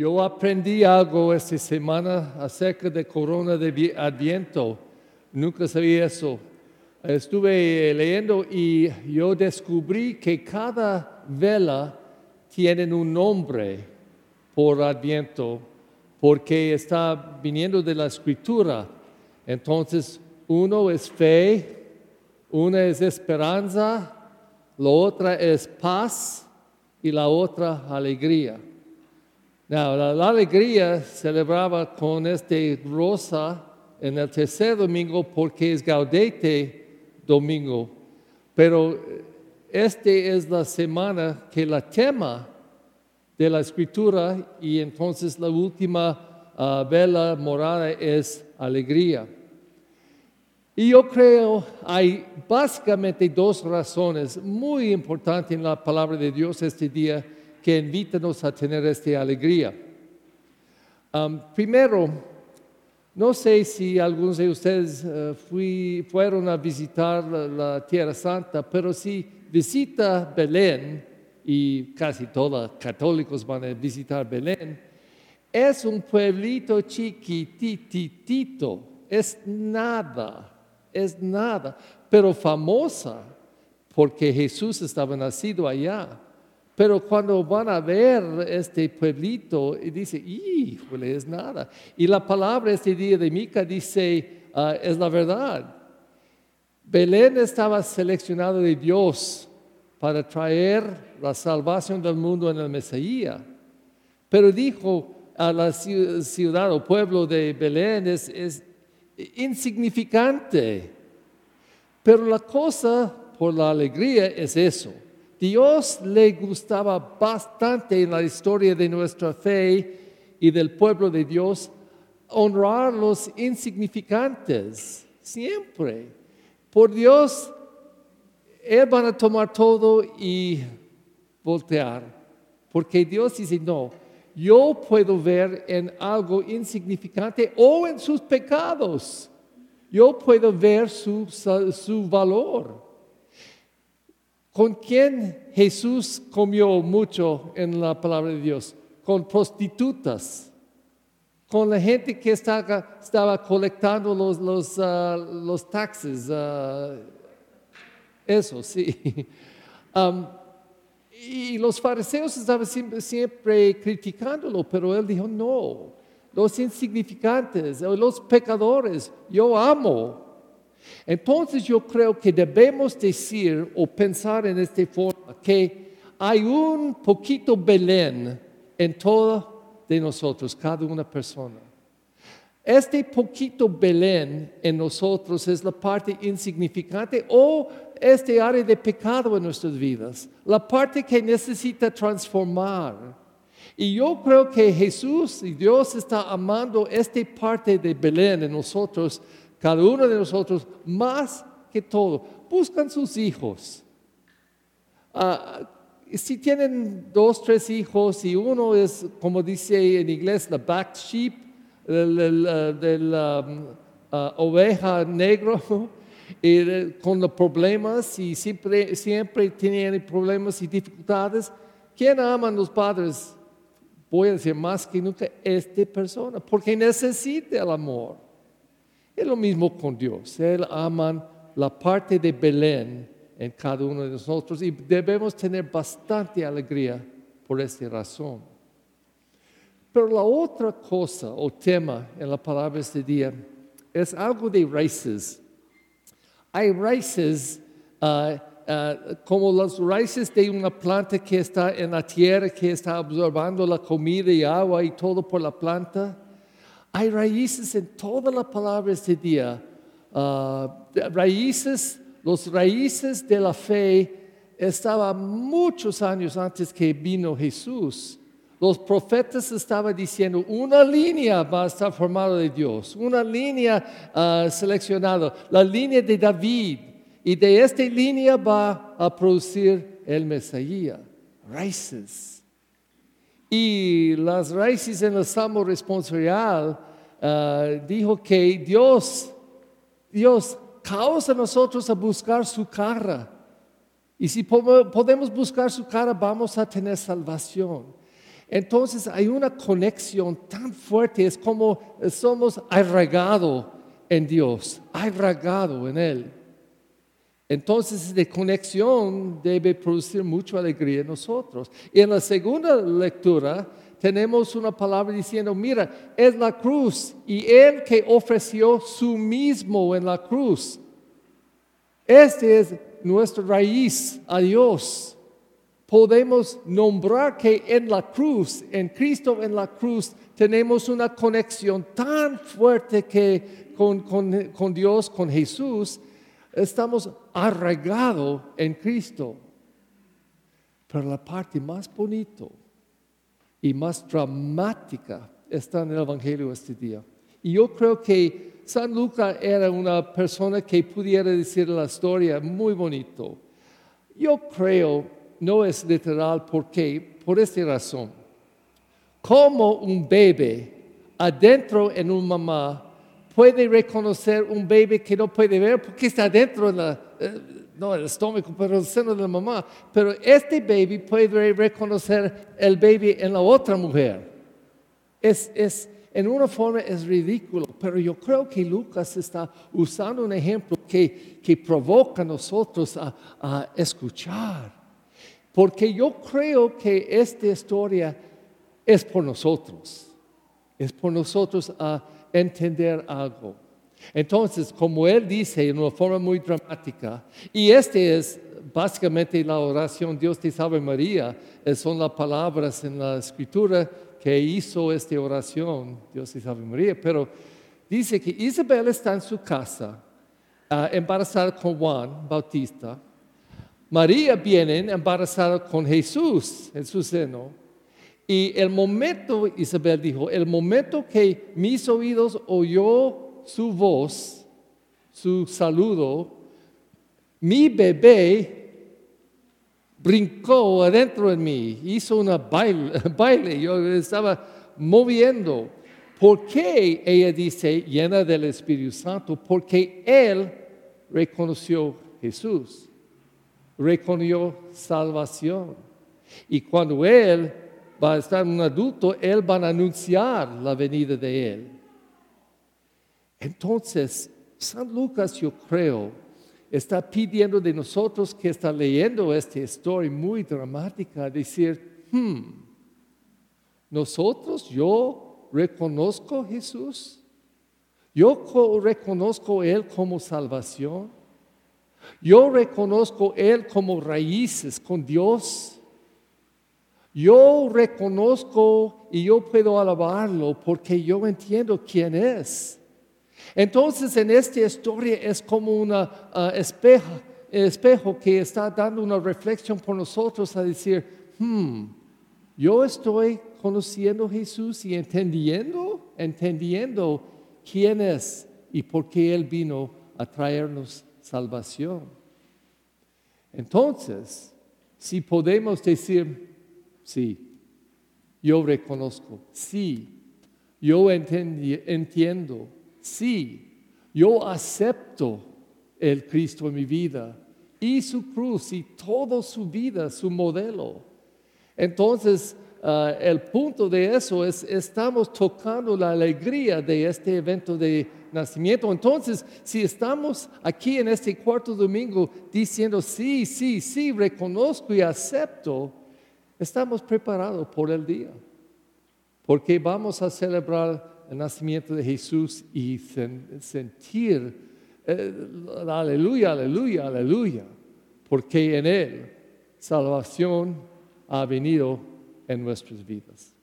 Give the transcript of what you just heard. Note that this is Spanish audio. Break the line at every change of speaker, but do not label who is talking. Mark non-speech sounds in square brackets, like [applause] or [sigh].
Yo aprendí algo esta semana acerca de corona de vi- adviento. Nunca sabía eso. Estuve leyendo y yo descubrí que cada vela tiene un nombre por adviento porque está viniendo de la escritura. Entonces, uno es fe, una es esperanza, la otra es paz y la otra alegría. Now, la, alegría celebraba con este rosa en el tercer domingo porque es gaudete domingo. Pero esta es la semana que la tema de la escritura y entonces la última ah, vela morada es alegría. Y yo creo hay básicamente dos razones muy importantes en la palabra de Dios este día que invítanos a tener esta alegría. Primero, no sé si algunos de ustedes eh, fueron a visitar la, la Tierra Santa, pero si visita Belén, y casi todos católicos van a visitar Belén, es un pueblito chiquititito, es nada, es nada, pero famosa porque Jesús estaba nacido allá. Pero cuando van a ver este pueblito, dice, híjole, es nada. Y la palabra este día de Mica dice, ah, es la verdad. Belén estaba seleccionado de Dios para traer la salvación del mundo en el Mesías. Pero dijo a la ci- ciudad o pueblo de Belén es, es insignificante. Pero la cosa por la alegría es eso. Dios le gustaba bastante en la historia de nuestra fe y del pueblo de Dios honrar los insignificantes, siempre. Por Dios, Él van a tomar todo y voltear. Porque Dios dice, no, yo puedo ver en algo insignificante o en sus pecados. Yo puedo ver su, su valor. ¿Con quién Jesús comió mucho en la palabra de Dios? Con prostitutas, con la gente que estaba, colectando los, ah, taxes. ah, eso, sí. [laughs] Y los fariseos estaban siempre, siempre criticándolo, pero él dijo, no, los insignificantes, los pecadores, yo amo. Entonces yo creo que debemos decir o pensar en esta forma, que hay un poquito Belén en toda de nosotros, cada una persona. Este poquito Belén en nosotros es la parte insignificante o este área de pecado en nuestras vidas, la parte que necesita transformar. Y yo creo que Jesús y Dios está amando esta parte de Belén en nosotros, cada uno de nosotros, más que todo. Buscan sus hijos. Ah, si tienen dos, tres hijos y uno es, como dice en inglés, la black sheep, de la oveja [laughs] de- con los problemas y siempre, siempre tienen problemas y dificultades, ¿quién aman los padres? Voy a decir más que nunca esta persona, porque necesita el amor. Es lo mismo con Dios. Él ama la parte de Belén en cada uno de nosotros y debemos tener bastante alegría por esta razón. Pero la otra cosa o tema en la palabra este día es algo de raíces. Hay raíces ah, ah, como las raíces de una planta que está en la tierra, que está absorbando la comida y agua y todo por la planta. Hay raíces en toda la palabra este día. Ah, raíces, los raíces de la fe estaban muchos años antes que vino Jesús. Los profetas estaban diciendo, una línea va a estar formada de Dios, una línea ah, seleccionada, la línea de David. Y de esta línea va a producir el Mesías. Raíces. Y las raíces en el Salmo responsorial ah, dijo que Dios, Dios causa a nosotros a buscar su cara. Y si po- podemos buscar su cara, vamos a tener salvación. Entonces hay una conexión tan fuerte, es como somos arraigados en Dios, arraigado en Él. Entonces, de conexión debe producir mucha alegría en nosotros. Y en la segunda lectura tenemos una palabra diciendo, mira, es la cruz y Él que ofreció su mismo en la cruz. Este es nuestra raíz a Dios. Podemos nombrar que en la cruz, en Cristo en la cruz, tenemos una conexión tan fuerte que con, con Dios, con Jesús, estamos arraigados en Cristo. Pero la parte más bonita y más dramática está en el Evangelio este día. Y yo creo que San Lucas era una persona que pudiera decir la historia muy bonito. Yo creo, no es literal, porque por esta razón. Como un bebé adentro en una mamá puede reconocer un bebé que no puede ver porque está dentro en la, eh, no el estómago, pero el seno de la mamá. Pero este bebé puede reconocer el bebé en la otra mujer. Es, es, en una forma es ridículo, pero yo creo que Lucas está usando un ejemplo que, que provoca a nosotros a, a escuchar. Porque yo creo que esta historia es por nosotros. Es por nosotros a entender algo. Entonces, como él dice en una forma muy dramática, y este es básicamente la oración Dios te salve María, eh, son las palabras en la escritura que hizo esta oración, Dios te salve María, pero dice que Isabel está en su casa, ah, embarazada con Juan Bautista, María viene embarazada con Jesús en su seno, y el momento, Isabel dijo, el momento que mis oídos oyó su voz, su saludo, mi bebé brincó adentro de mí, hizo una baile, [laughs] baile, yo estaba moviendo. ¿Por qué ella dice llena del Espíritu Santo? Porque él reconoció Jesús, reconoció salvación. Y cuando él va a estar un adulto, él va a anunciar la venida de él. Entonces, San Lucas, yo creo, está pidiendo de nosotros que está leyendo esta historia muy dramática, decir, hmm, nosotros, yo reconozco a Jesús, yo reconozco a Él como salvación, yo reconozco a Él como raíces con Dios. Yo reconozco y yo puedo alabarlo porque yo entiendo quién es. Entonces en esta historia es como un ah, espejo, espejo que está dando una reflexión por nosotros a decir, hmm, yo estoy conociendo a Jesús y entendiendo, entendiendo quién es y por qué Él vino a traernos salvación. Entonces, si podemos decir, Sí, yo reconozco. Sí, yo entiendo. Sí, yo acepto el Cristo en mi vida y su cruz y toda su vida, su modelo. Entonces, ah, el punto de eso es, estamos tocando la alegría de este evento de nacimiento. Entonces, si estamos aquí en este cuarto domingo diciendo, sí, sí, sí, reconozco y acepto, Estamos preparados por el día, porque vamos a celebrar el nacimiento de Jesús y sentir eh, aleluya, aleluya, aleluya, porque en Él salvación ha venido en nuestras vidas.